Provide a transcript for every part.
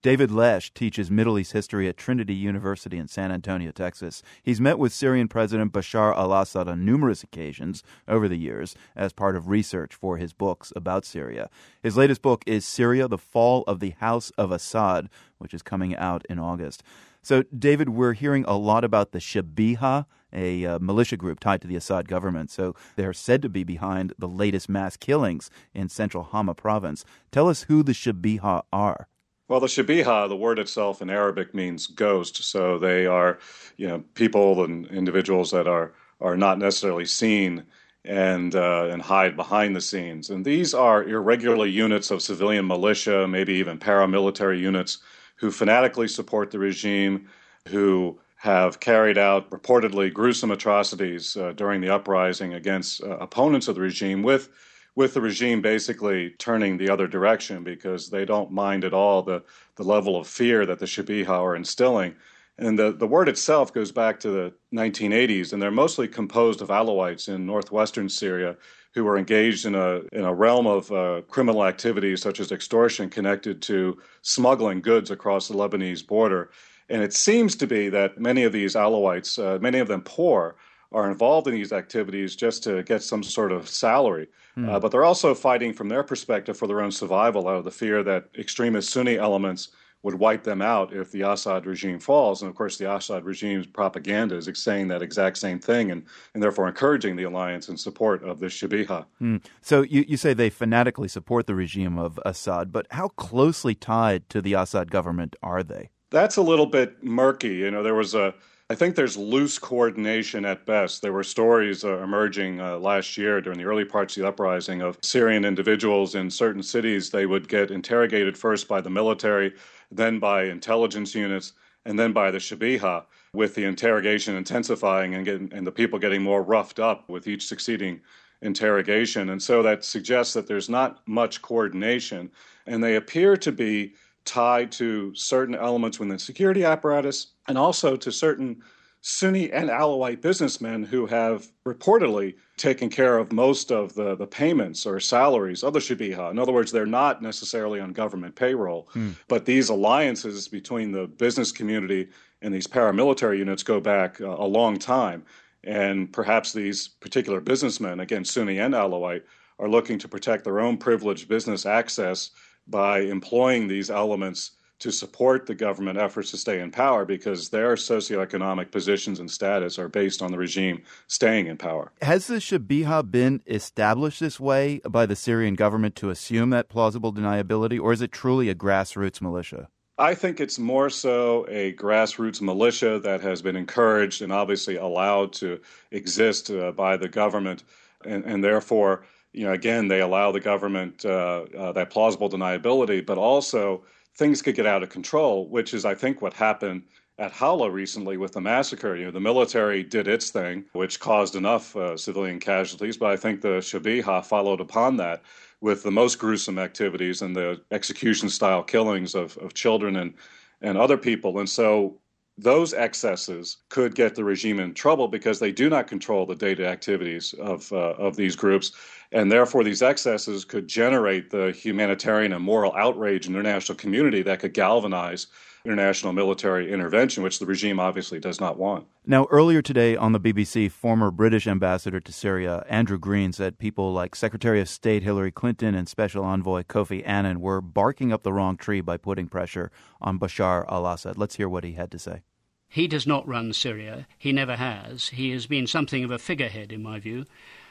David Lesch teaches Middle East history at Trinity University in San Antonio, Texas. He's met with Syrian President Bashar al Assad on numerous occasions over the years as part of research for his books about Syria. His latest book is Syria, the Fall of the House of Assad, which is coming out in August. So, David, we're hearing a lot about the Shabiha, a uh, militia group tied to the Assad government. So, they're said to be behind the latest mass killings in central Hama province. Tell us who the Shabiha are. Well, the shabiha, the word itself in Arabic means ghost. So they are, you know, people and individuals that are are not necessarily seen and uh, and hide behind the scenes. And these are irregular units of civilian militia, maybe even paramilitary units, who fanatically support the regime, who have carried out reportedly gruesome atrocities uh, during the uprising against uh, opponents of the regime with with the regime basically turning the other direction because they don't mind at all the, the level of fear that the Shabiha are instilling. And the, the word itself goes back to the 1980s, and they're mostly composed of Alawites in northwestern Syria who are engaged in a, in a realm of uh, criminal activities such as extortion connected to smuggling goods across the Lebanese border. And it seems to be that many of these Alawites, uh, many of them poor, are involved in these activities just to get some sort of salary. Mm. Uh, but they're also fighting from their perspective for their own survival out of the fear that extremist Sunni elements would wipe them out if the Assad regime falls. And of course, the Assad regime's propaganda is saying that exact same thing and, and therefore encouraging the alliance in support of the Shabiha. Mm. So you, you say they fanatically support the regime of Assad, but how closely tied to the Assad government are they? That's a little bit murky. You know, there was a I think there's loose coordination at best. There were stories uh, emerging uh, last year during the early parts of the uprising of Syrian individuals in certain cities. They would get interrogated first by the military, then by intelligence units, and then by the Shabiha, with the interrogation intensifying and, getting, and the people getting more roughed up with each succeeding interrogation. And so that suggests that there's not much coordination, and they appear to be tied to certain elements within the security apparatus and also to certain Sunni and Alawite businessmen who have reportedly taken care of most of the, the payments or salaries of the Shabiha. In other words, they're not necessarily on government payroll, hmm. but these alliances between the business community and these paramilitary units go back uh, a long time. And perhaps these particular businessmen, again, Sunni and Alawite, are looking to protect their own privileged business access by employing these elements to support the government efforts to stay in power because their socioeconomic positions and status are based on the regime staying in power. Has the Shabiha been established this way by the Syrian government to assume that plausible deniability, or is it truly a grassroots militia? I think it's more so a grassroots militia that has been encouraged and obviously allowed to exist uh, by the government, and, and therefore you know, again, they allow the government uh, uh, that plausible deniability, but also things could get out of control, which is, I think, what happened at Houla recently with the massacre. You know, the military did its thing, which caused enough uh, civilian casualties, but I think the Shabiha followed upon that with the most gruesome activities and the execution style killings of, of children and, and other people. And so those excesses could get the regime in trouble because they do not control the data activities of, uh, of these groups. And therefore, these excesses could generate the humanitarian and moral outrage in the international community that could galvanize international military intervention, which the regime obviously does not want. Now, earlier today on the BBC, former British ambassador to Syria, Andrew Green, said people like Secretary of State Hillary Clinton and Special Envoy Kofi Annan were barking up the wrong tree by putting pressure on Bashar al Assad. Let's hear what he had to say. He does not run Syria. He never has. He has been something of a figurehead, in my view.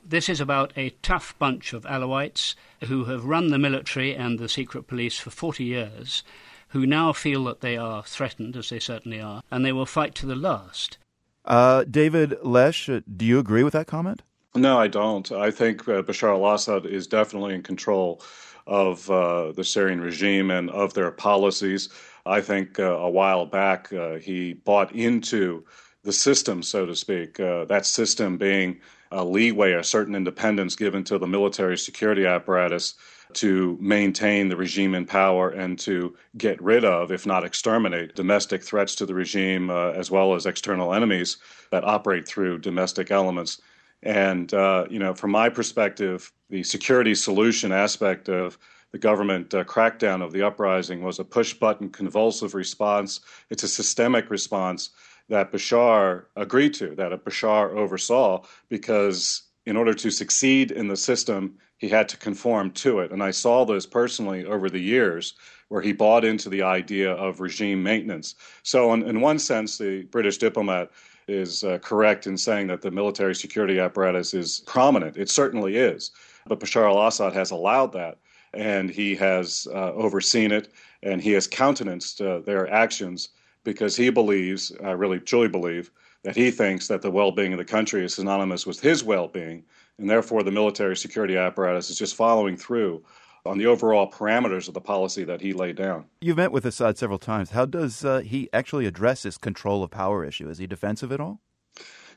This is about a tough bunch of Alawites who have run the military and the secret police for 40 years, who now feel that they are threatened, as they certainly are, and they will fight to the last. Uh, David Lesch, uh, do you agree with that comment? No, I don't. I think uh, Bashar al Assad is definitely in control of uh, the Syrian regime and of their policies. I think uh, a while back uh, he bought into the system, so to speak, uh, that system being a leeway, a certain independence given to the military security apparatus to maintain the regime in power and to get rid of, if not exterminate, domestic threats to the regime uh, as well as external enemies that operate through domestic elements. And, uh, you know, from my perspective, the security solution aspect of the government uh, crackdown of the uprising was a push button convulsive response. It's a systemic response that Bashar agreed to, that a Bashar oversaw, because in order to succeed in the system, he had to conform to it. And I saw this personally over the years where he bought into the idea of regime maintenance. So, in, in one sense, the British diplomat is uh, correct in saying that the military security apparatus is prominent. It certainly is. But Bashar al Assad has allowed that, and he has uh, overseen it, and he has countenanced uh, their actions because he believes, I really truly believe, that he thinks that the well being of the country is synonymous with his well being, and therefore the military security apparatus is just following through on the overall parameters of the policy that he laid down. You've met with Assad several times. How does uh, he actually address this control of power issue? Is he defensive at all?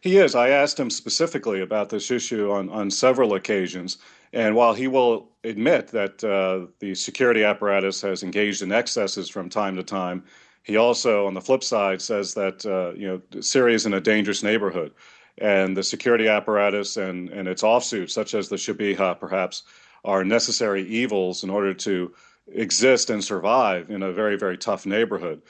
He is. I asked him specifically about this issue on, on several occasions. And while he will admit that uh, the security apparatus has engaged in excesses from time to time, he also, on the flip side, says that uh, you know Syria is in a dangerous neighborhood, and the security apparatus and, and its offshoots, such as the Shabiha, perhaps, are necessary evils in order to exist and survive in a very very tough neighborhood.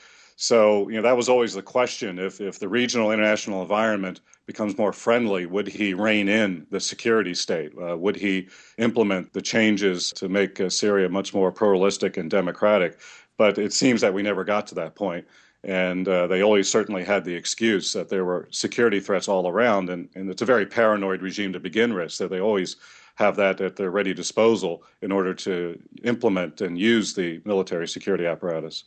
So you know that was always the question: if if the regional international environment becomes more friendly, would he rein in the security state? Uh, would he implement the changes to make uh, Syria much more pluralistic and democratic? But it seems that we never got to that point. And uh, they always certainly had the excuse that there were security threats all around. And, and it's a very paranoid regime to begin with. So they always have that at their ready disposal in order to implement and use the military security apparatus.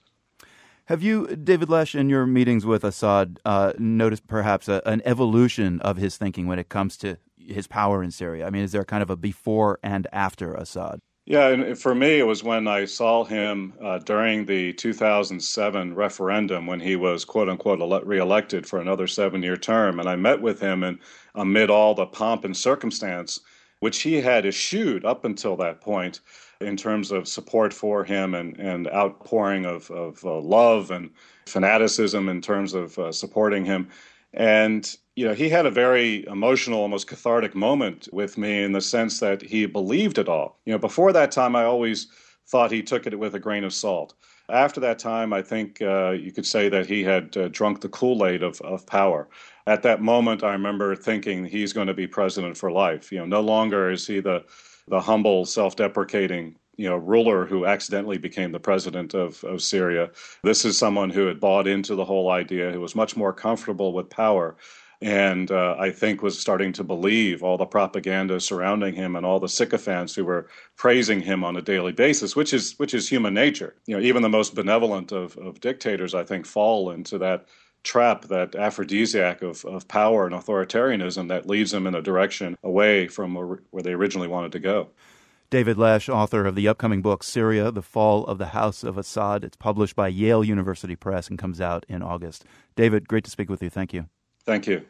Have you, David Lesch, in your meetings with Assad, uh, noticed perhaps a, an evolution of his thinking when it comes to his power in Syria? I mean, is there kind of a before and after Assad? Yeah, and for me, it was when I saw him uh, during the 2007 referendum when he was quote unquote ele- reelected for another seven year term. And I met with him, and amid all the pomp and circumstance, which he had eschewed up until that point in terms of support for him and, and outpouring of, of uh, love and fanaticism in terms of uh, supporting him. And you know, he had a very emotional, almost cathartic moment with me in the sense that he believed it all. You know, before that time, I always thought he took it with a grain of salt. After that time, I think uh, you could say that he had uh, drunk the Kool Aid of, of power. At that moment, I remember thinking he's going to be president for life. You know, no longer is he the the humble, self-deprecating you know ruler who accidentally became the president of, of Syria. This is someone who had bought into the whole idea, who was much more comfortable with power and uh, I think was starting to believe all the propaganda surrounding him and all the sycophants who were praising him on a daily basis, which is which is human nature. You know, even the most benevolent of, of dictators, I think, fall into that trap, that aphrodisiac of, of power and authoritarianism that leads them in a direction away from where they originally wanted to go. David Lesch, author of the upcoming book Syria, The Fall of the House of Assad. It's published by Yale University Press and comes out in August. David, great to speak with you. Thank you. Thank you.